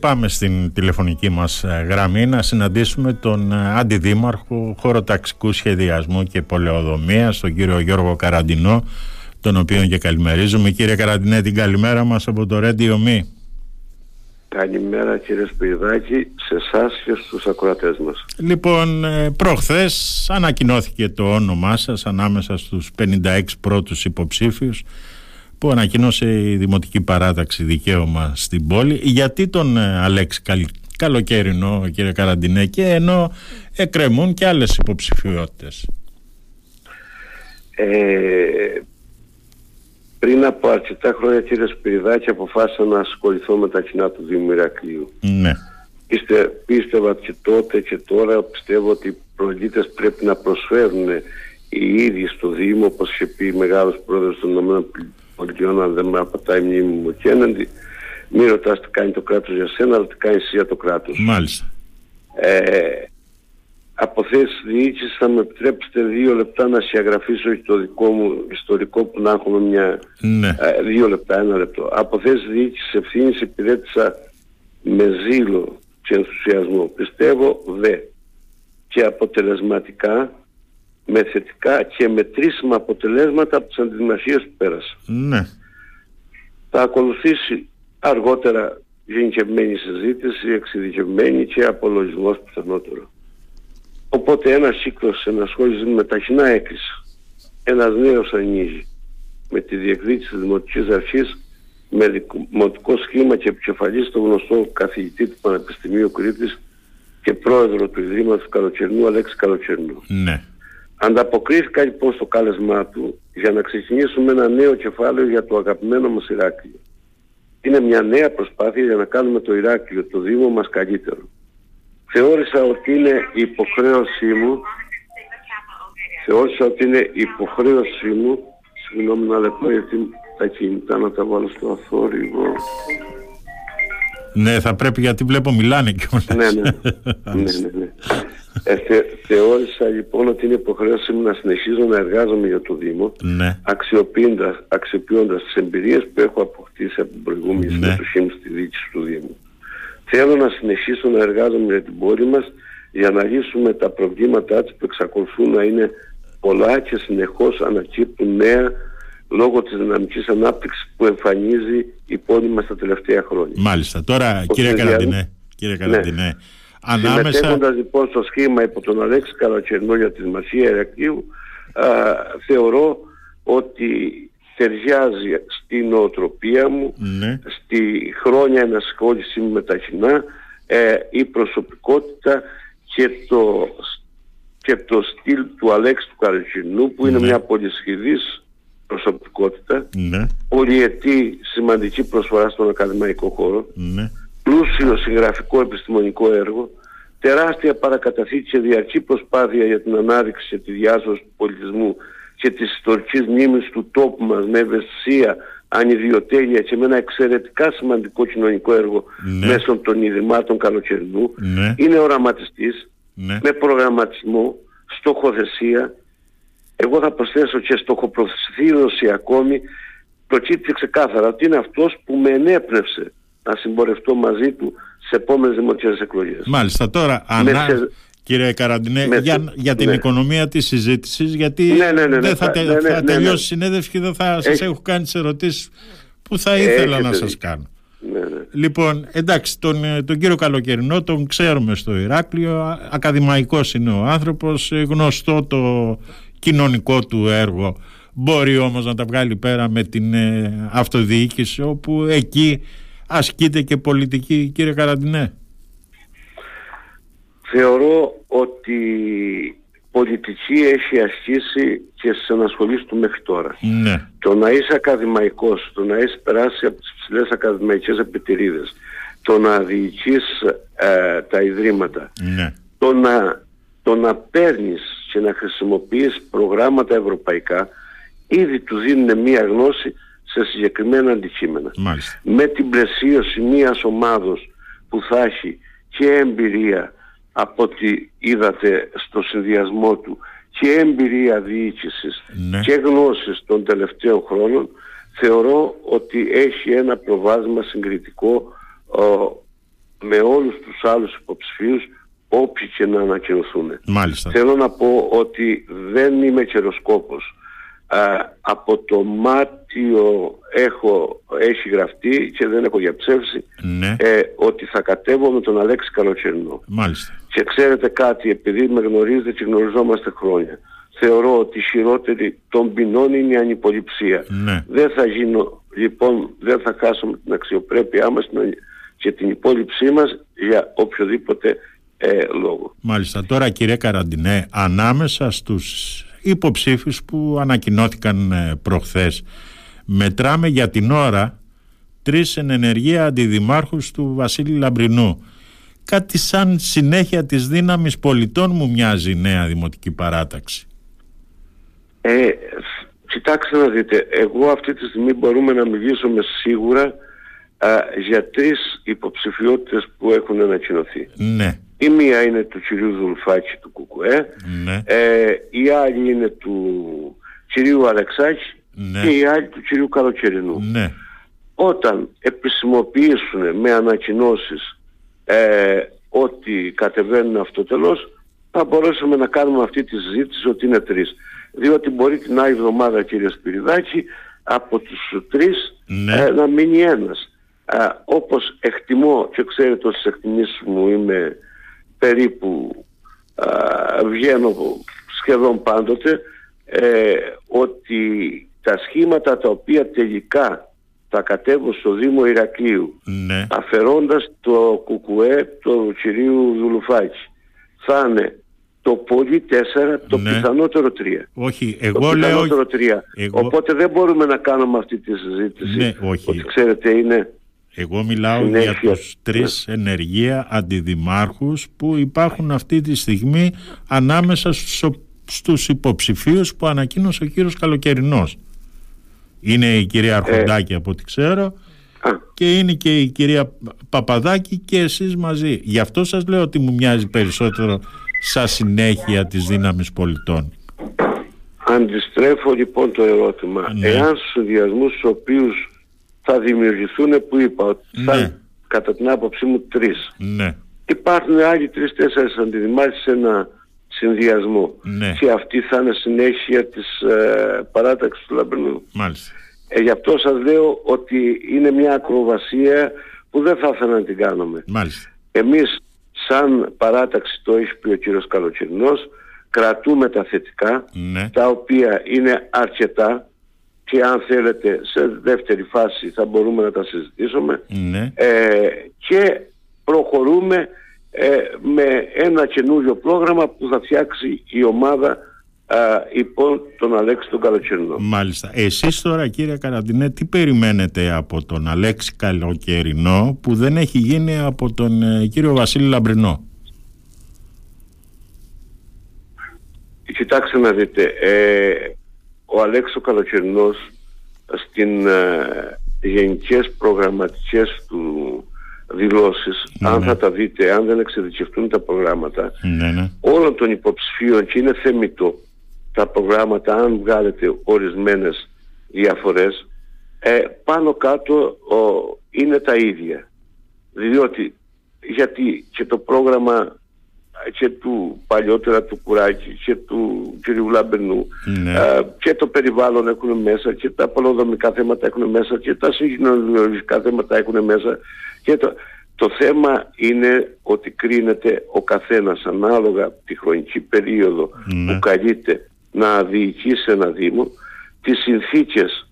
Πάμε στην τηλεφωνική μας ε, γραμμή να συναντήσουμε τον ε, Αντιδήμαρχο Χωροταξικού Σχεδιασμού και Πολεοδομίας, τον κύριο Γιώργο Καραντινό, τον οποίο και καλημερίζουμε. Κύριε Καραντινέ, την καλημέρα μας από το Radio Me. Καλημέρα κύριε Σπυριδάκη, σε εσάς και στους ακροατές μας. Λοιπόν, ε, προχθές ανακοινώθηκε το όνομά σας ανάμεσα στους 56 πρώτους υποψήφιους που ανακοίνωσε η Δημοτική Παράταξη Δικαίωμα στην πόλη. Γιατί τον ε, Αλέξη Καλ... Καλοκαίρινο, κύριε Καραντινέ, και ενώ εκκρεμούν και άλλες υποψηφιότητες. Ε, πριν από αρκετά χρόνια κύριε Σπυριδάκη αποφάσισα να ασχοληθώ με τα κοινά του Δήμου Ηρακλείου. Ναι. Πίστε, πίστευα και τότε και τώρα πιστεύω ότι οι προλήτες πρέπει να προσφέρουν οι ίδιοι στο Δήμο όπως είχε πει μεγάλος πρόεδρος των ΗΠΑ αν δεν με απατάει η μνήμη μου και έναντι μην ρωτάς τι κάνει το κράτος για σένα αλλά τι κάνει εσύ για το κράτος. Μάλιστα. Ε, από θέση διοίκηση θα με επιτρέψετε δύο λεπτά να συγγραφήσω το δικό μου ιστορικό που να έχουμε μια... Ναι. Ε, δύο λεπτά, ένα λεπτό. Από θέση διοίκηση ευθύνης υπηρέτησα με ζήλο και ενθουσιασμό. Πιστεύω δε και αποτελεσματικά με θετικά και μετρήσιμα αποτελέσματα από τις αντιδημασίες που πέρασα. Ναι. Θα ακολουθήσει αργότερα γενικευμένη συζήτηση, εξειδικευμένη και απολογισμός πιθανότερο. Οπότε ένας κύκλος ενασχόλησης με τα κοινά έκλεισε. Ένας νέος ανοίγει με τη διεκδίκηση της Δημοτικής Αρχής με δημοτικό σχήμα και επικεφαλής το γνωστό καθηγητή του Πανεπιστημίου Κρήτης και πρόεδρο του Ιδρύματος Καλοκαιρνού Αλέξη Καλοκαιρνού. Ναι. Ανταποκρίθηκα λοιπόν στο κάλεσμά του για να ξεκινήσουμε ένα νέο κεφάλαιο για το αγαπημένο μας Ηράκλειο. Είναι μια νέα προσπάθεια για να κάνουμε το Ηράκλειο, το Δήμο μας καλύτερο θεώρησα ότι είναι υποχρέωσή μου θεώρησα ότι είναι υποχρέωσή μου συγγνώμη να λεπτό γιατί τα κινητά να τα βάλω στο αθόρυβο ναι θα πρέπει γιατί βλέπω μιλάνε και ναι ναι ναι, ναι, ναι. Ε, θε, θεώρησα λοιπόν ότι είναι υποχρέωσή μου να συνεχίζω να εργάζομαι για το Δήμο ναι. αξιοποιώντας, αξιοποιώντας τις εμπειρίες που έχω αποκτήσει από την προηγούμενη ναι. συμμετοχή μου στη διοίκηση του Δήμου. Θέλω να συνεχίσω να εργάζομαι για την πόλη μας για να λύσουμε τα προβλήματά της που εξακολουθούν να είναι πολλά και συνεχώς ανακύπτουν νέα λόγω της δυναμικής ανάπτυξης που εμφανίζει η πόλη μας τα τελευταία χρόνια. Μάλιστα. Τώρα Ο κύριε Καραντινέ, κύριε ναι. Καραντινέ, ναι. Ανάμεσα... Συμμετέχοντας λοιπόν στο σχήμα υπό τον Αλέξη Καλατσερνό για τη Δημασία Ερακλείου θεωρώ ότι ταιριάζει στην νοοτροπία μου, ναι. στη χρόνια ενασχόλησή μου με τα κοινά, ε, η προσωπικότητα και το, και το στυλ του Αλέξη του Καρλιχινού που είναι Ναι. μια πολυσχηδής προσωπικότητα, Ναι, πολυετή σημαντική προσφορά στον ακαδημαϊκό χώρο, ναι, πλούσιο συγγραφικό επιστημονικό έργο, τεράστια παρακαταθήκη και διαρκή προσπάθεια για την ανάδειξη και τη διάσωση του πολιτισμού και της ιστορικής μνήμης του τόπου μας με ευαισθησία, ανιδιοτέλεια και με ένα εξαιρετικά σημαντικό κοινωνικό έργο Ναι. μέσω των Ιδρυμάτων Καλοκαιρινού. ναι, Είναι οραματιστής, ναι. με προγραμματισμό, στοχοθεσία. Εγώ θα προσθέσω και στοχοπροθεσίωση ακόμη. Προκύπτει ξεκάθαρα ότι είναι αυτός που με ενέπνευσε να συμπορευτώ μαζί του σε επόμενες δημοτικές εκλογές. Μάλιστα. Τώρα, Με ανά... σε- κύριε Καραντινέ, με- για, για την ναι. οικονομία της συζήτησης, γιατί Ναι, ναι, ναι, ναι, δεν θα, θα- τε- ναι, ναι, θα ναι, τελειώσει ναι. η συνέντευξη και δεν θα σας Έχει- έχω κάνει τις ερωτήσεις που θα ήθελα Έχετε να σας δίκιο. κάνω. Ναι, ναι. Λοιπόν, εντάξει, τον, ε, τον κύριο Καλοκαιρινό τον ξέρουμε στο Ηράκλειο, α- ακαδημαϊκός είναι ο άνθρωπος, ε, γνωστό το κοινωνικό του έργο. Μπορεί όμως να τα βγάλει πέρα με την ε, αυτοδιοίκηση όπου εκεί ασκείται και πολιτική, κύριε Καραντινέ; Θεωρώ ότι πολιτική έχει ασκήσει και στις ανασχολήσεις του μέχρι τώρα. Ναι, Το να είσαι ακαδημαϊκός, το να είσαι περάσει από τις ψηλές ακαδημαϊκές επιτηρίδες, το να διοικείς ε, τα ιδρύματα, ναι, το να, το να παίρνεις και να χρησιμοποιείς προγράμματα ευρωπαϊκά, ήδη του δίνουν μία γνώση σε συγκεκριμένα αντικείμενα. μάλιστα. Με την πλαισίωση μίας ομάδος που θα έχει και εμπειρία από ό,τι είδατε στο συνδυασμό του και εμπειρία διοίκησης Ναι. και γνώσεις των τελευταίων χρόνων θεωρώ ότι έχει ένα προβάδισμα συγκριτικό ο, με όλους τους άλλους υποψηφίους όποιοι και να ανακοινωθούν. Μάλιστα. Θέλω να πω ότι δεν είμαι καιροσκόπος. από το Μάρτιο έχω, έχει γραφτεί και δεν έχω διαψεύσει Ναι. ε, ότι θα κατέβω με τον Αλέξη Καλοτσερνό. Μάλιστα. Και ξέρετε κάτι, επειδή με γνωρίζετε και γνωριζόμαστε χρόνια, θεωρώ ότι η χειρότερη των ποινών είναι η ανυποληψία. Ναι. Δεν θα γίνω, λοιπόν, δεν θα χάσουμε την αξιοπρέπειά μας την- και την υπόλοιψή μας για οποιοδήποτε ε, λόγο. Μάλιστα. Τώρα κύριε Καραντινέ, ανάμεσα στους υποψήφιους που ανακοινώθηκαν ε, προχθές, μετράμε για την ώρα τρεις εν ενεργεία αντιδημάρχους του Βασίλη Λαμπρινού. Κάτι σαν συνέχεια της δύναμης πολιτών μου μοιάζει η νέα δημοτική παράταξη. Ε, κοιτάξτε να δείτε, εγώ αυτή τη στιγμή μπορούμε να μιλήσουμε σίγουρα α, για τρεις υποψηφιότητες που έχουν ανακοινωθεί. Ναι, Η μία είναι του κυρίου Δουλφάκη του ΚΚΕ, ναι, ε, η άλλη είναι του κυρίου Αλεξάκη Ναι. και η άλλη του κυρίου Καλοκαιρινού. ναι, Όταν επισημοποιήσουν με ανακοινώσεις ε, ότι κατεβαίνουν αυτοτελώς θα μπορέσουμε να κάνουμε αυτή τη συζήτηση ότι είναι τρεις. Διότι μπορεί την άλλη εβδομάδα κύριε Σπυριδάκη από τους τρεις Ναι. ε, να μείνει ένας. Α, όπως εκτιμώ και ξέρετε ότι στις εκτιμήσεις μου είμαι περίπου α, βγαίνω σχεδόν πάντοτε ε, ότι τα σχήματα τα οποία τελικά θα κατέβουν στο Δήμο Ηρακλείου ναι, αφαιρώντας το κουκουέ του κυρίου Δουλουφάκη θα είναι το πολύ 4, το Ναι. πιθανότερο 3. όχι, Το εγώ λέω... πιθανότερο 3. εγώ- Οπότε δεν μπορούμε να κάνουμε αυτή τη συζήτηση. Ναι, όχι. Ότι ξέρετε είναι Εγώ μιλάω Συνέχεια. για τους τρεις ενεργεία αντιδημάρχους που υπάρχουν αυτή τη στιγμή ανάμεσα στους, ο- στους υποψηφίους που ανακοίνωσε ο κύριος Καλοκαιρινός. Είναι η κυρία Αρχοντάκη από ό,τι ξέρω α, και είναι και η κυρία Παπαδάκη και εσείς μαζί. Γι' αυτό σας λέω ότι μου μοιάζει περισσότερο σαν συνέχεια της δύναμης πολιτών. Αντιστρέφω λοιπόν το ερώτημα. Ναι. Εάν στους συνδυασμούς στους οποίους θα δημιουργηθούν που είπα ότι θα Ναι. είναι, κατά την άποψή μου τρεις. Ναι, Υπάρχουν άλλοι τρεις-τέσσερις αντιδημάρχοι σε ένα συνδυασμό. Ναι. Και αυτή θα είναι συνέχεια της ε, παράταξης του Λαμπρινού. μάλιστα. Ε, γι' αυτό σας λέω ότι είναι μια ακροβασία που δεν θα ήθελα να την κάνουμε. Μάλιστα. Εμείς σαν παράταξη το έχει πει ο κύριος Καλοκαιρινός κρατούμε τα θετικά Ναι, τα οποία είναι αρκετά και αν θέλετε σε δεύτερη φάση θα μπορούμε να τα συζητήσουμε ναι. ε, και προχωρούμε ε, με ένα καινούριο πρόγραμμα που θα φτιάξει η ομάδα α, υπό τον Αλέξη τον Καλοκαιρινό. Μάλιστα. Εσείς τώρα κύριε Καραντινέ τι περιμένετε από τον Αλέξη Καλοκαιρινό που δεν έχει γίνει από τον ε, κύριο Βασίλη Λαμπρινό; Κοιτάξτε να δείτε, ε, ο Αλέξης ο Καλοκαιρινός στην ε, γενικές προγραμματικές του δηλώσεις, αν Ναι. θα τα δείτε, αν δεν εξειδικευτούν τα προγράμματα, Ναι, ναι. όλων των υποψηφίων και είναι θεμητό τα προγράμματα αν βγάλετε ορισμένες διαφορές ε, πάνω κάτω ο, είναι τα ίδια διότι γιατί και το πρόγραμμα και του παλιότερα του Κουράκη και του κ. Λαμπενού Ναι. ε, και το περιβάλλον έχουν μέσα και τα πολυδομικά θέματα έχουν μέσα και τα συγγνωμιολογικά θέματα έχουν μέσα και το, το θέμα είναι ότι κρίνεται ο καθένας ανάλογα τη χρονική περίοδο Ναι. που καλείται να διοικήσει ένα Δήμο τις συνθήκες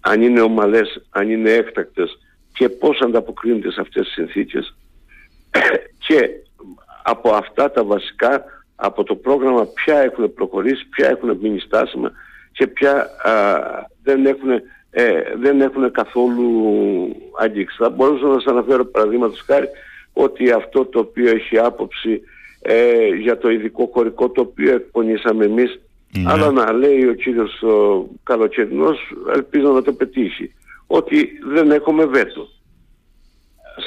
αν είναι ομαλές, αν είναι έκτακτες και πώς ανταποκρίνεται σε αυτές τις συνθήκες και από αυτά τα βασικά από το πρόγραμμα ποια έχουν προχωρήσει, ποια έχουν μείνει στάσιμα και ποια α, δεν, έχουν, ε, δεν έχουν καθόλου αγγίξει. Θα μπορούσα να σας αναφέρω παραδείγματος χάρη ότι αυτό το οποίο έχει άποψη ε, για το ειδικό χωρικό το οποίο εκπονήσαμε εμείς Ναι. αλλά να λέει ο κύριος ο, Καλοκαιρινός ελπίζω να το πετύχει ότι δεν έχουμε βέτο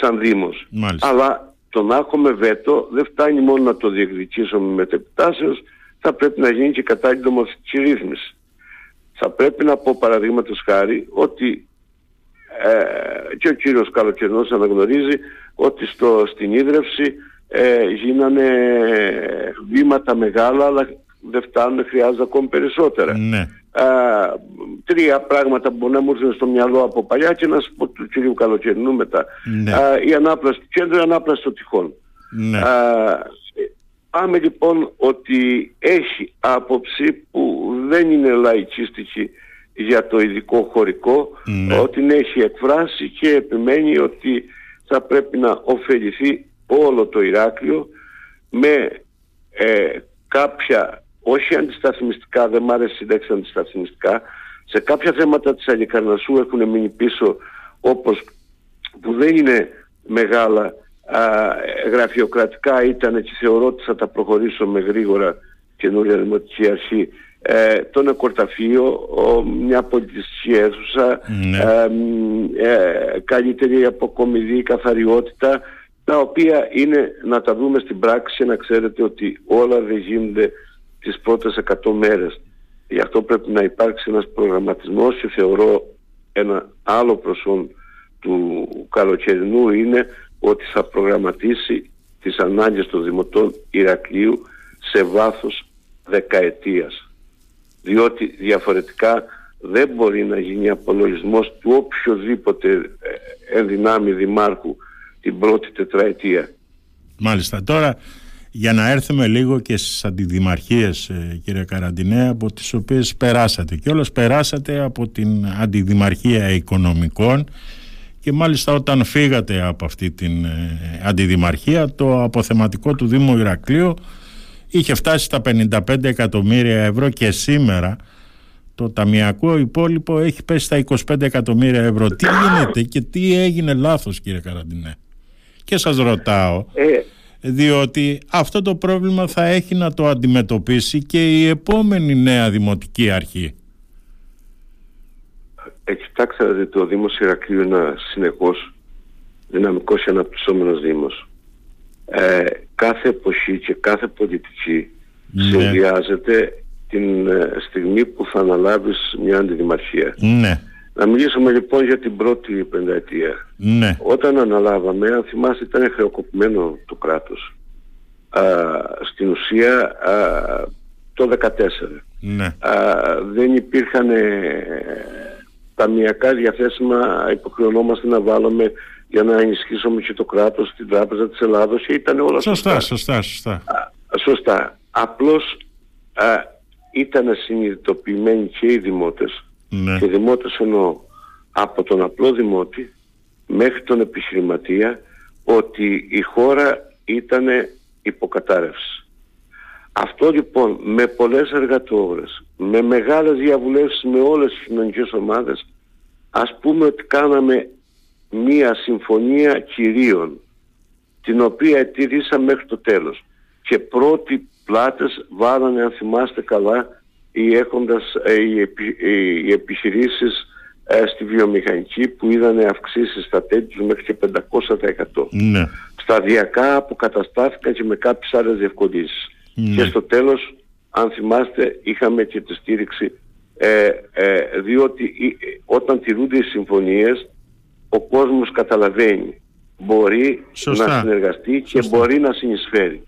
σαν Δήμος. Μάλιστα. Αλλά το να έχουμε βέτο δεν φτάνει μόνο να το διεκδικήσουμε με τεπτάσεως, θα πρέπει να γίνει και κατάλληλη νομοθετική ρύθμιση. Θα πρέπει να πω παραδείγματος χάρη ότι ε, και ο κύριος Καλοκαιρινός αναγνωρίζει ότι στο, στην ίδρυυση ε, γίνανε βήματα μεγάλα αλλά δεν φτάνουν, χρειάζεται ακόμη περισσότερα. Ναι. Τρία πράγματα που μπορεί να μου έρθουν στο μυαλό από παλιά και να σου πω του κυρίου Καλοκαιρινού μετά. Ναι. η ανάπλαση του κέντρου, η ανάπλαση των τυχών. Ναι. πάμε λοιπόν ότι έχει άποψη που δεν είναι λαϊκίστικη για το ειδικό χωρικό, Ναι. ότι την έχει εκφράσει και επιμένει ότι θα πρέπει να ωφεληθεί όλο το Ηράκλειο με ε, κάποια, όχι αντισταθμιστικά, δεν μ' άρεσε η λέξη αντισταθμιστικά, σε κάποια θέματα της Αλικαρνασσού έχουν μείνει πίσω όπως που δεν είναι μεγάλα α, γραφειοκρατικά ήταν και θεωρώ ότι θα τα προχωρήσω με γρήγορα καινούρια δημοτική αρχή ε, το νεκορταφείο, ο, μια πολιτιστική αίθουσα, Ναι. ε, μ, ε, καλύτερη αποκομιδή, καθαριότητα, τα οποία είναι να τα δούμε στην πράξη και να ξέρετε ότι όλα δεν γίνονται τις πρώτες 100 μέρες. Γι' αυτό πρέπει να υπάρξει ένας προγραμματισμός και θεωρώ ένα άλλο προσόν του καλοκαιρινού είναι ότι θα προγραμματίσει τις ανάγκες των δημοτών Ηρακλείου σε βάθος δεκαετίας. Διότι διαφορετικά δεν μπορεί να γίνει απολογισμός του οποιοδήποτε ε, ενδυνάμει δημάρχου την πρώτη τετραετία. Μάλιστα. Τώρα για να έρθουμε λίγο και στις αντιδημαρχίες ε, κύριε Καραντινέ από τις οποίες περάσατε και όλος περάσατε από την αντιδημαρχία οικονομικών και μάλιστα όταν φύγατε από αυτή την ε, αντιδημαρχία το αποθεματικό του Δήμου Ηρακλείου είχε φτάσει στα 55 εκατομμύρια ευρώ και σήμερα το ταμιακό υπόλοιπο έχει πέσει στα 25 εκατομμύρια ευρώ. Τι γίνεται και τι έγινε λάθος κύριε Καραντινέ; Και σας ρωτάω Ε, διότι αυτό το πρόβλημα θα έχει να το αντιμετωπίσει και η επόμενη νέα δημοτική αρχή. ε, κοιτάξτε να δείτε, ο Δήμος Ηρακλείου είναι ένας συνεχώς δυναμικός και αναπτυσσόμενος Δήμος. Ε, κάθε εποχή και κάθε πολιτική Ναι. συνδυάζεται την ε, στιγμή που θα αναλάβεις μια αντιδημαρχία. Ναι, Να μιλήσουμε λοιπόν για την πρώτη πενταετία. ναι, Όταν αναλάβαμε, αν θυμάστε, ήταν χρεοκοπημένο το κράτος. Α, στην ουσία α, το 2014. ναι, Α, δεν υπήρχαν ε, ταμιακά διαθέσιμα, υποχρεωνόμαστε να βάλουμε για να ενισχύσουμε και το κράτος στην Τράπεζα της Ελλάδος και ήταν όλα σωστά, σωστά, σωστά. Α, Σωστά. Απλώς α, ήταν συνειδητοποιημένοι και οι δημότες Ναι, και δημότες εννοώ. Από τον απλό δημότη μέχρι τον επιχειρηματία ότι η χώρα ήταν υποκατάρρευσης. Αυτό λοιπόν με πολλές εργατόρες, με μεγάλες διαβουλεύσεις με όλες τις κοινωνικές ομάδες ας πούμε ότι κάναμε μία συμφωνία κυρίων την οποία ετηρήσαμε μέχρι το τέλος. Και πρώτοι πλάτες βάλανε αν θυμάστε καλά οι, έχοντας, ε, οι, επι, οι, οι επιχειρήσεις ε, στη βιομηχανική που είδαν αυξήσεις στα τέλη τους μέχρι και 500%. ναι, Σταδιακά αποκαταστάθηκαν και με κάποιες άλλες διευκολύνσεις. Ναι. Και στο τέλος, αν θυμάστε, είχαμε και τη στήριξη ε, ε, διότι ε, όταν τηρούνται οι συμφωνίες ο κόσμος καταλαβαίνει μπορεί Σωστά. να συνεργαστεί και Σωστά. μπορεί να συνεισφέρει.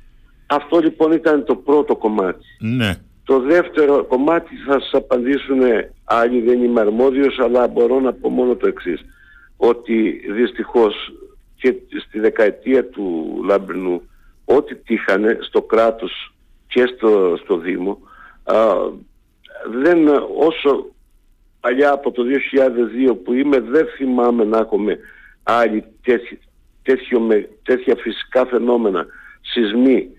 Αυτό λοιπόν ήταν το πρώτο κομμάτι. ναι, Το δεύτερο κομμάτι θα σας απαντήσουν άλλοι δεν είμαι αρμόδιος αλλά μπορώ να πω μόνο το εξής. Ότι δυστυχώς και στη δεκαετία του Λαμπρινού ό,τι τύχανε στο κράτος και στο, στο Δήμο α, δεν όσο παλιά από το 2002 που είμαι δεν θυμάμαι να έχουμε άλλη τέτοια, τέτοιο, με- τέτοια φυσικά φαινόμενα σεισμοί,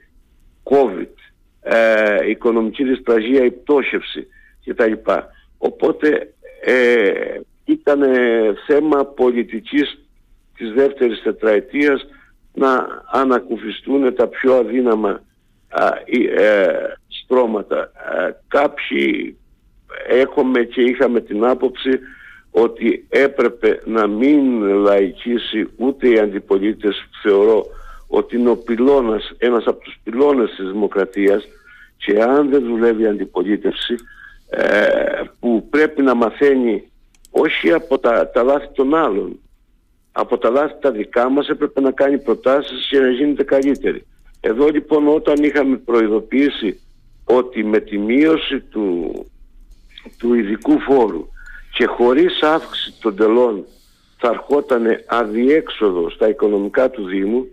COVID, ε, οικονομική δυσπραγία, η πτώχευση κτλ. Οπότε ε, ήταν θέμα πολιτικής της δεύτερης τετραετίας να ανακουφιστούν τα πιο αδύναμα α, ή, ε, στρώματα. Ε, κάποιοι έχουμε και είχαμε την άποψη ότι έπρεπε να μην λαϊκίσει ούτε οι αντιπολίτες θεωρώ ότι είναι ο πυλώνας, ένας από τους πυλώνες της δημοκρατίας και αν δεν δουλεύει η αντιπολίτευση ε, που πρέπει να μαθαίνει όχι από τα, τα λάθη των άλλων από τα λάθη τα δικά μας έπρεπε να κάνει προτάσεις για να γίνεται καλύτερη. Εδώ λοιπόν όταν είχαμε προειδοποιήσει ότι με τη μείωση του, του ειδικού φόρου και χωρίς αύξηση των τελών θα ερχόταν αδιέξοδο στα οικονομικά του Δήμου,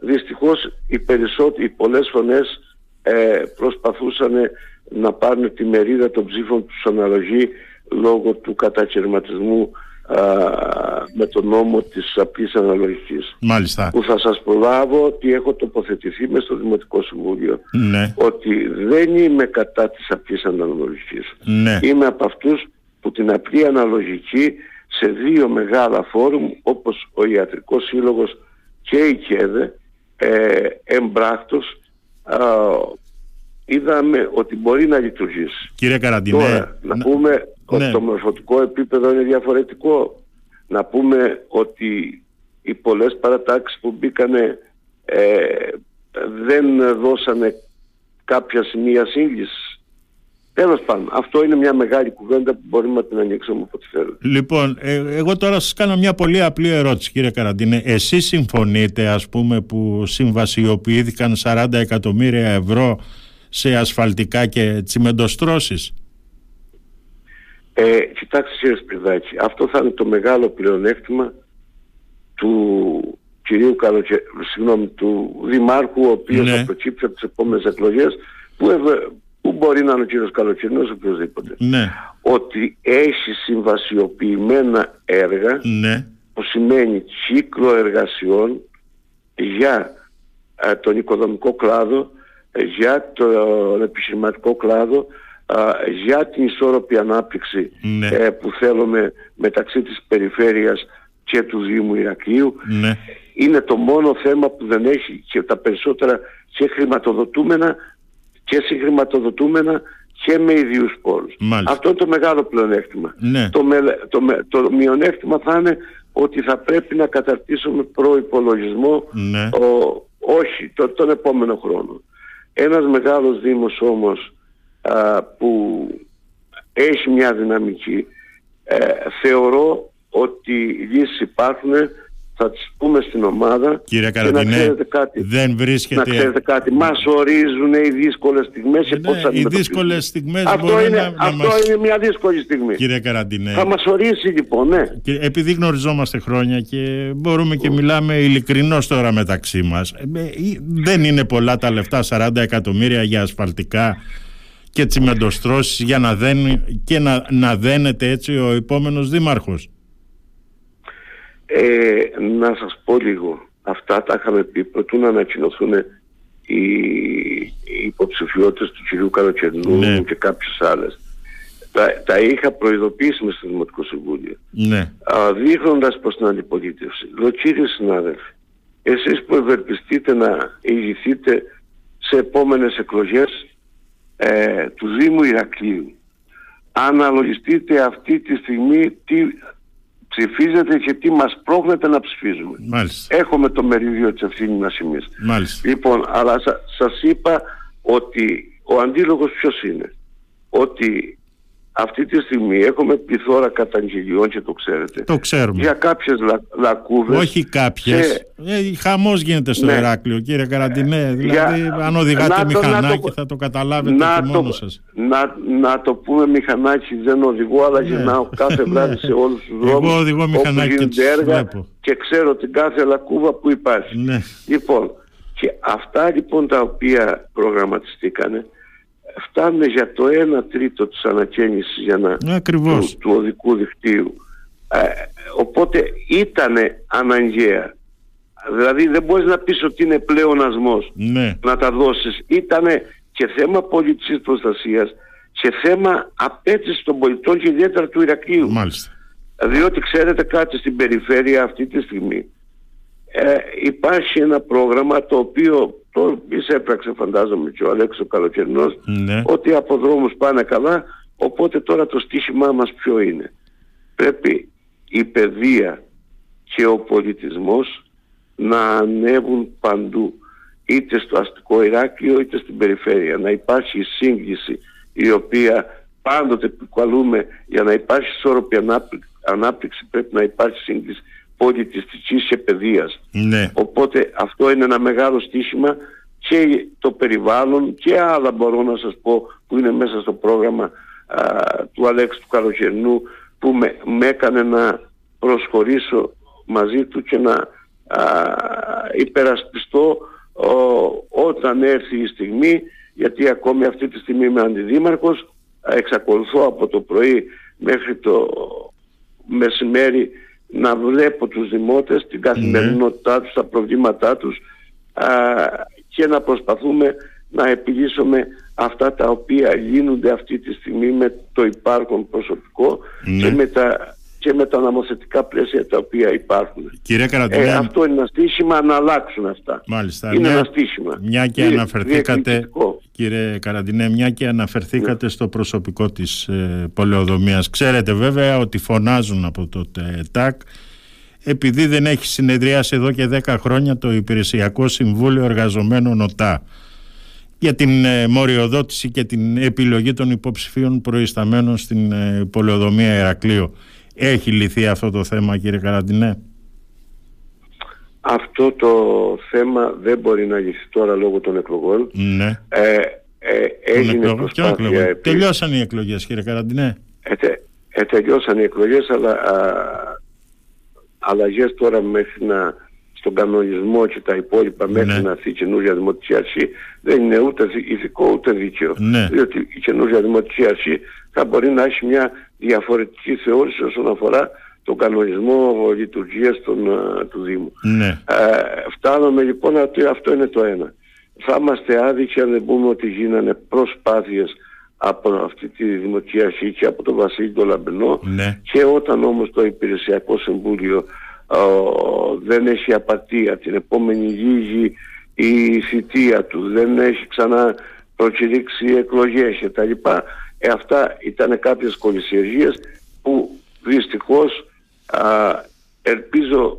δυστυχώς οι, περισσότεροι, οι πολλές φωνές ε, προσπαθούσαν να πάρουν τη μερίδα των ψήφων που τους αναλογεί λόγω του κατακαιρματισμού με τον νόμο της απλής αναλογικής. Μάλιστα. Που θα σας προλάβω ότι έχω τοποθετηθεί μες στο Δημοτικό Συμβούλιο ναι. ότι δεν είμαι κατά της απλής αναλογικής. Ναι. Είμαι από αυτούς που την απλή αναλογική σε δύο μεγάλα φόρουμ όπως ο Ιατρικός Σύλλογος και η ΚΕΔΕ ε, εμπράκτος είδαμε ότι μπορεί να λειτουργήσει. Κύριε Καραντινέ, Τώρα, να, πούμε ότι ναι. το μορφωτικό επίπεδο είναι διαφορετικό. Να πούμε ότι οι πολλές παρατάξεις που μπήκανε ε, δεν δώσανε κάποια σημεία σύγκλησης. Τέλος πάντων, αυτό είναι μια μεγάλη κουβέντα που μπορούμε να την ανοίξουμε όποτε θέλουμε. Λοιπόν, ε, εγώ τώρα σας κάνω μια πολύ απλή ερώτηση, κύριε Καραντίνε. Εσείς συμφωνείτε, ας πούμε, που συμβασιοποιήθηκαν 40 εκατομμύρια ευρώ σε ασφαλτικά και τσιμεντοστρώσεις; Ε, κοιτάξτε κύριε Σπυρδάκη, αυτό θα είναι το μεγάλο πλεονέκτημα του κυρίου Καλοκε... συγγνώμη, του Δημάρχου ο οποίος ναι. θα προκύψει από τις επόμενες εκλογές που, που μπορεί να είναι ο κύριος Καλοκαιρινός οποιοδήποτε. Ναι. Ότι έχει συμβασιοποιημένα έργα ναι. που σημαίνει κύκλο εργασιών για ε, τον οικοδομικό κλάδο για τον επιχειρηματικό κλάδο για την ισόρροπη ανάπτυξη ναι. ε, που θέλουμε μεταξύ της περιφέρειας και του Δήμου Ηρακλείου. Ναι. Είναι το μόνο θέμα που δεν έχει και τα περισσότερα και χρηματοδοτούμενα και συγχρηματοδοτούμενα και με ιδίους πόρους. Αυτό είναι το μεγάλο πλεονέκτημα. Ναι. Το, το, το μειονέκτημα θα είναι ότι θα πρέπει να καταρτήσουμε προϋπολογισμό ναι. ο, όχι το, τον επόμενο χρόνο. Ένας μεγάλος δήμος όμως που έχει μια δυναμική ε, θεωρώ ότι οι λύσεις υπάρχουν θα τις πούμε στην ομάδα Κύριε και να ξέρετε κάτι. δεν βρίσκεται... Να ξέρετε κάτι. Μας ορίζουν οι δύσκολες στιγμές και ναι, πώς Οι δύσκολες στιγμές αυτό είναι, να, αυτό μας... είναι μια δύσκολη στιγμή. Κύριε Καραντινέ. Θα μας ορίσει λοιπόν, ναι. Και επειδή γνωριζόμαστε χρόνια και μπορούμε και μιλάμε ειλικρινώς τώρα μεταξύ μας, ε, δεν είναι πολλά τα λεφτά, 40 εκατομμύρια για ασφαλτικά και τσιμεντοστρώσεις για να δένει και να, να δένεται έτσι ο επόμενος δήμαρχος. Ε, να σας πω λίγο. Αυτά τα είχαμε πει προτού να ανακοινωθούν οι, οι υποψηφιότητες του κυρίου Καλοκαιρνού ναι. και κάποιες άλλες. Τα, τα είχα προειδοποιήσει μες στο Δημοτικό Συμβούλιο. Ναι. Α, δείχνοντας προς την αντιπολίτευση. Λέω κύριε συνάδελφοι, εσείς που ευελπιστείτε να ηγηθείτε σε επόμενες εκλογές ε, του Δήμου Ηρακλείου αναλογιστείτε αυτή τη στιγμή τι ψηφίζετε και τι μας πρόχνετε να ψηφίζουμε. Μάλιστα. Έχουμε το μερίδιο της ευθύνης μας εμείς. Μάλιστα. Λοιπόν, αλλά σα, σας είπα ότι ο αντίλογος ποιος είναι. Ότι αυτή τη στιγμή έχουμε πληθώρα καταγγελιών και το ξέρετε. Το ξέρουμε. Για κάποιες λα, λακκούβες. Όχι κάποιες. Και... Ε, χαμός γίνεται στο ναι. Ηράκλειο κύριε Καραντινέ. Δηλαδή για... αν οδηγάτε μηχανάκι το... θα το καταλάβετε να και μόνος σας. Να, να το πούμε μηχανάκι δεν οδηγώ αλλά ναι. γυρνάω κάθε βράδυ σε όλους τους δρόμους. Εγώ οδηγώ μηχανάκι όπου και έργα βλέπω. και ξέρω την κάθε λακκούβα που υπάρχει. Ναι. Λοιπόν, και αυτά λοιπόν τα οποία προγραμματιστήκανε φτάνουν για το 1 τρίτο της ανακαίνησης για να, του, του οδικού δικτύου. Ε, οπότε ήταν αναγκαία. Δηλαδή δεν μπορείς να πεις ότι είναι πλεονασμός ναι. να τα δώσεις. Ήτανε και θέμα πολιτικής προστασίας και θέμα απέτηση των πολιτών και ιδιαίτερα του Ηρακλείου. Μάλιστα. Διότι ξέρετε κάτι στην περιφέρεια αυτή τη στιγμή ε, υπάρχει ένα πρόγραμμα το οποίο το εισέπραξε φαντάζομαι και ο Αλέξο Καλοκαιρινός ναι. ότι οι αποδρόμους πάνε καλά οπότε τώρα το στίχημά μας ποιο είναι. Πρέπει η παιδεία και ο πολιτισμός να ανέβουν παντού είτε στο αστικό Ηράκλειο είτε στην περιφέρεια. Να υπάρχει σύγκληση η οποία πάντοτε επικαλούμε για να υπάρχει ισόρροπη ανάπτυξη πρέπει να υπάρχει σύγκληση πολιτιστικής και παιδείας. Ναι. Οπότε αυτό είναι ένα μεγάλο στίχημα και το περιβάλλον και άλλα μπορώ να σας πω που είναι μέσα στο πρόγραμμα του Αλέξη του Καλοκαιρινού που με, με έκανε να προσχωρήσω μαζί του και να α, υπερασπιστώ όταν έρθει η στιγμή γιατί ακόμη αυτή τη στιγμή είμαι αντιδήμαρχος εξακολουθώ από το πρωί μέχρι το μεσημέρι να βλέπω τους δημότες, την καθημερινότητά τους, τα προβλήματά τους και να προσπαθούμε να επιλύσουμε αυτά τα οποία λύνονται αυτή τη στιγμή με το υπάρχον προσωπικό ναι. και, με τα, και με τα νομοθετικά πλαίσια τα οποία υπάρχουν. Κύριε ε, αυτό είναι ένα στήσιμα να αλλάξουν αυτά. Μάλιστα. Είναι μια, ένα στήσιμα. Μια και αναφερθήκατε, κύριε Καραντινέ, μια και αναφερθήκατε ναι. στο προσωπικό της ε, πολεοδομίας. Ξέρετε βέβαια ότι φωνάζουν από το ΤΑΚ επειδή δεν έχει συνεδριάσει εδώ και 10 χρόνια το Υπηρεσιακό Συμβούλιο Εργαζομένων ΟΤΑ για την ε, μοριοδότηση και την επιλογή των υποψηφίων προϊσταμένων στην ε, πολεοδομία Ερακλείου. Έχει λυθεί αυτό το θέμα κύριε Καραντινέ; Αυτό το θέμα δεν μπορεί να λυθεί τώρα λόγω των εκλογών. Ναι. Ε, ε, έγινε προσπάθεια... Τελειώσαν οι εκλογές κύριε Καραντινέ; Ε, ε, τελειώσαν οι εκλογές αλλά αλλαγές τώρα μέχρι να στον κανονισμό και τα υπόλοιπα μέχρι ναι. να έρθει η καινούργια δημοτική αρχή δεν είναι ούτε ηθικό ούτε δίκαιο. Ναι. Διότι η καινούργια δημοτική αρχή θα μπορεί να έχει μια διαφορετική θεώρηση όσον αφορά τον κανονισμό λειτουργίας του Δήμου. Ναι. Ε, φτάνουμε λοιπόν ότι αυτό είναι το ένα. Θα είμαστε άδικοι αν δεν πούμε ότι γίνανε προσπάθειες από αυτή τη Δημοτική Αρχή και από τον Βασίλη τον Λαμπενό ναι. και όταν όμως το Υπηρεσιακό Συμβούλιο δεν έχει απατία. Την επόμενη λίγη η θητεία του δεν έχει ξανά προκηρύξει εκλογές και τα λοιπά. Ε, αυτά ήταν κάποιες κολυσιεργίες που δυστυχώς α, ελπίζω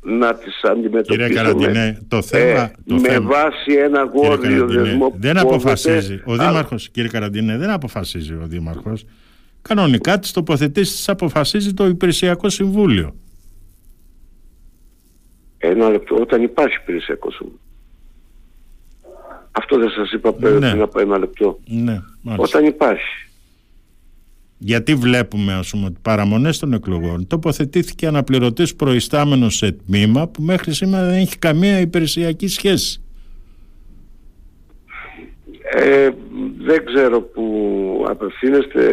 να τις αντιμετωπίσουμε. Το θέμα, ε, με θέμα. βάση ένα γόρδιο δεσμό δεν αποφασίζει. Ο Δήμαρχος κύριε Καραντινέ δεν αποφασίζει ο Δήμαρχος. Κανονικά τις τοποθετήσεις αποφασίζει το Υπηρεσιακό Συμβούλιο ένα λεπτό όταν υπάρχει υπηρεσιακό Συμβούλιο αυτό δεν σας είπα πριν ναι. από ένα λεπτό. Ναι, όταν υπάρχει. Γιατί βλέπουμε ας πούμε ότι παραμονές των εκλογών τοποθετήθηκε αναπληρωτής προϊστάμενος σε τμήμα που μέχρι σήμερα δεν έχει καμία υπηρεσιακή σχέση. Ε, δεν ξέρω που απευθύνεστε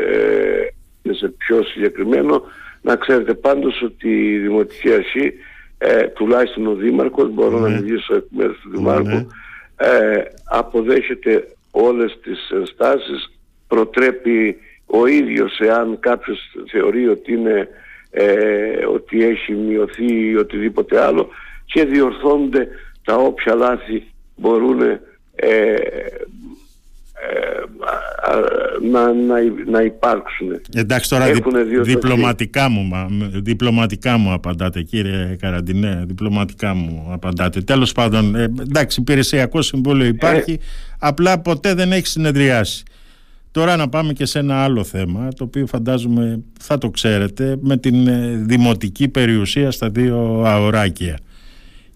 ε, σε πιο συγκεκριμένο. Να ξέρετε πάντως ότι η Δημοτική Αρχή ε, τουλάχιστον ο Δήμαρχος μπορώ να ναι. μιλήσω εκ μέρους του Δημάρχου ναι. ε, αποδέχεται όλες τις ενστάσεις προτρέπει ο ίδιος εάν κάποιος θεωρεί ότι, είναι, ε, ότι έχει μειωθεί ή οτιδήποτε άλλο και διορθώνονται τα όποια λάθη μπορούν ε, ε, να, να, να υπάρξουν. Εντάξει τώρα διπλωματικά μου, διπλωματικά μου απαντάτε κύριε Καραντινέ, διπλωματικά μου απαντάτε. Τέλος πάντων, ε, εντάξει υπηρεσιακό συμβούλιο υπάρχει, απλά ποτέ δεν έχει συνεδριάσει. Τώρα να πάμε και σε ένα άλλο θέμα, το οποίο φαντάζομαι θα το ξέρετε, με την ε, δημοτική περιουσία στα δύο αοράκια.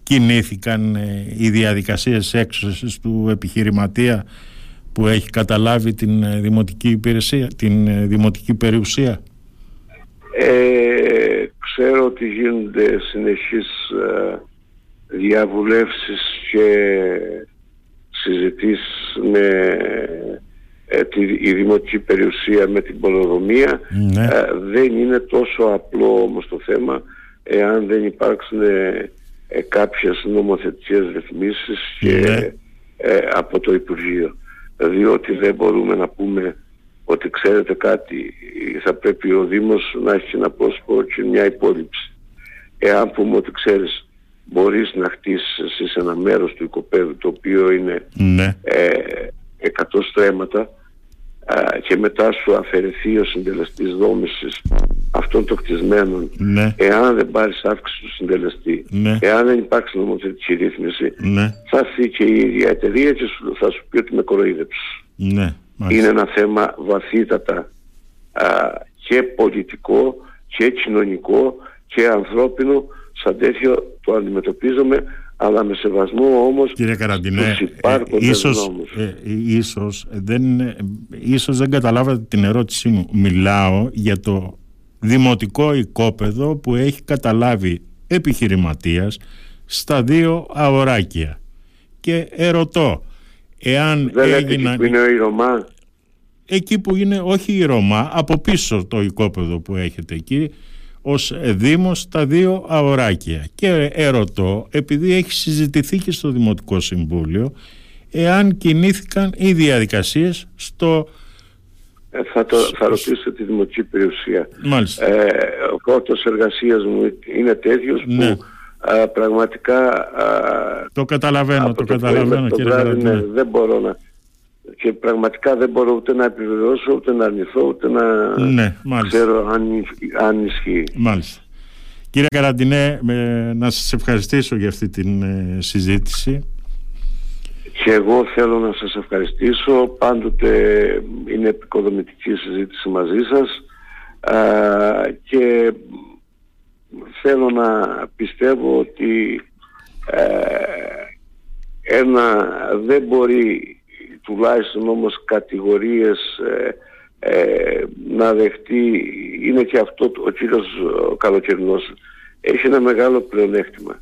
Κινήθηκαν ε, οι διαδικασίες έξωσης του επιχειρηματία που έχει καταλάβει την ε, δημοτική υπηρεσία, την δημοτική περιουσία; Ε, ξέρω ότι γίνονται συνεχείς διαβουλεύσεις και συζητήσεις με ε, τη, η δημοτική περιουσία με την πολεοδομία ναι. ε, δεν είναι τόσο απλό όμως το θέμα εάν δεν υπάρξουν ε, ε κάποιες νομοθετικές ρυθμίσεις και, ναι. ε, από το Υπουργείο διότι δεν μπορούμε να πούμε ότι ξέρετε κάτι θα πρέπει ο Δήμος να έχει ένα πρόσωπο και μια υπόλοιψη εάν πούμε ότι ξέρεις μπορείς να χτίσεις σε ένα μέρος του οικοπαίδου το οποίο είναι ναι. ε, 100 στρέμματα και μετά σου αφαιρεθεί ο συντελεστής δόμησης αυτών των κτισμένων ναι. εάν δεν πάρεις αύξηση του συντελεστή ναι. εάν δεν υπάρξει νομοθετική ρύθμιση ναι. θα έρθει και η ίδια εταιρεία και θα σου πει ότι με κοροϊδέψεις ναι, είναι ένα θέμα βαθύτατα α, και πολιτικό και κοινωνικό και ανθρώπινο σαν τέτοιο το αντιμετωπίζουμε αλλά με σεβασμό όμως Κύριε Καραντινέ, ε, ίσως, ε, ίσως, δεν, ίσως δεν καταλάβατε την ερώτησή μου. Μιλάω για το δημοτικό οικόπεδο που έχει καταλάβει επιχειρηματίας στα δύο αοράκια. Και ερωτώ, εάν δεν έγιναν... που είναι η Ρωμά; Εκεί που είναι όχι η Ρωμά, από πίσω το οικόπεδο που έχετε εκεί, ως Δήμος τα δύο αοράκια. Και ερωτώ, επειδή έχει συζητηθεί και στο Δημοτικό Συμβούλιο, εάν κινήθηκαν οι διαδικασίες στο... Ε, θα, το, θα ρωτήσω τη Δημοτική Περιουσία. Μάλιστα. Ε, ο πρώτος εργασίας μου είναι τέτοιος που ναι. πραγματικά... το καταλαβαίνω, το, καταλαβαίνω κύριε ναι, δεν μπορώ να και πραγματικά δεν μπορώ ούτε να επιβεβαιώσω, ούτε να αρνηθώ, ούτε να ναι, ξέρω αν, αν ισχύει. Μάλιστα. Κύριε Καραντινέ, να σας ευχαριστήσω για αυτή την ε, συζήτηση. Και εγώ θέλω να σας ευχαριστήσω. Πάντοτε είναι επικοδομητική συζήτηση μαζί σας και θέλω να πιστεύω ότι ε, ένα δεν μπορεί τουλάχιστον όμως κατηγορίες ε, ε, να δεχτεί είναι και αυτό ο κύριος Καλοκαιρινός έχει ένα μεγάλο πλεονέκτημα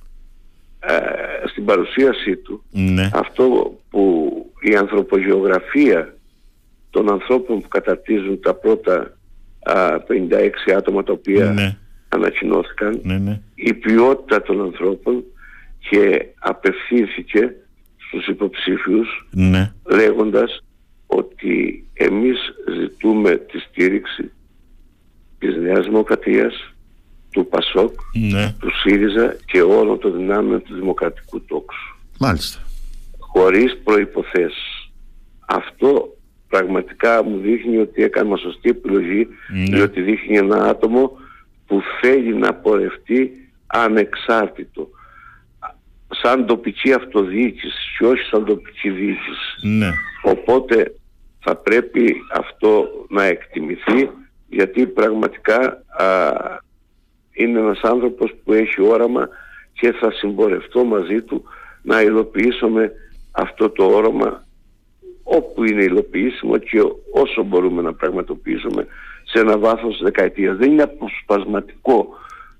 ε, στην παρουσίασή του ναι. αυτό που η ανθρωπογεωγραφία των ανθρώπων που καταρτίζουν τα πρώτα 56 άτομα τα οποία ναι. ανακοινώθηκαν ναι, ναι. η ποιότητα των ανθρώπων και απευθύνθηκε στους υποψήφιους ναι. λέγοντας ότι εμείς ζητούμε τη στήριξη της Νέας Δημοκρατίας, του ΠΑΣΟΚ, ναι. του ΣΥΡΙΖΑ και όλων των δυνάμεων του Δημοκρατικού Τόξου. Μάλιστα. Χωρίς προϋποθέσεις. Αυτό πραγματικά μου δείχνει ότι έκανα σωστή επιλογή ναι. διότι δείχνει ένα άτομο που θέλει να πορευτεί ανεξάρτητο σαν τοπική αυτοδιοίκησης και όχι σαν τοπική διοίκησης. Ναι. Οπότε θα πρέπει αυτό να εκτιμηθεί γιατί πραγματικά α, είναι ένας άνθρωπος που έχει όραμα και θα συμπορευτώ μαζί του να υλοποιήσουμε αυτό το όραμα όπου είναι υλοποιήσιμο και όσο μπορούμε να πραγματοποιήσουμε σε ένα βάθος δεκαετίας. Δεν είναι αποσπασματικό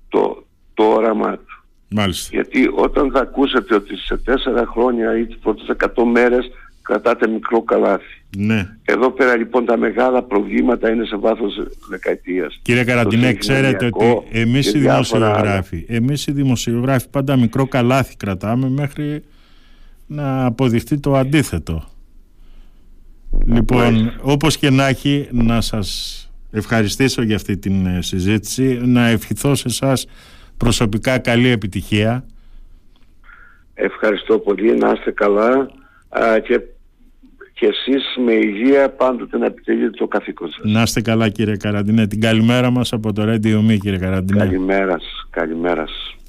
το, το όραμά του. Μάλιστα. Γιατί όταν θα ακούσετε ότι σε τέσσερα χρόνια ή τις πρώτες 100 μέρες κρατάτε μικρό καλάθι. Ναι. Εδώ πέρα λοιπόν τα μεγάλα προβλήματα είναι σε βάθος δεκαετίας. Κύριε Καραντινέ, ξέρετε ότι εμείς οι δημοσιογράφοι, εμείς οι δημοσιογράφοι πάντα μικρό καλάθι κρατάμε μέχρι να αποδειχτεί το αντίθετο. Λοιπόν, όπως και να έχει, να σας ευχαριστήσω για αυτή την ε, συζήτηση, να ευχηθώ σε εσάς προσωπικά καλή επιτυχία. Ευχαριστώ πολύ, να είστε καλά α, και, και εσείς με υγεία πάντοτε να επιτελείτε το καθήκον σας. Να είστε καλά κύριε Καραντινέ. Την καλημέρα μας από το Radio Me κύριε Καραντινέ. Καλημέρα σας, καλημέρα σας.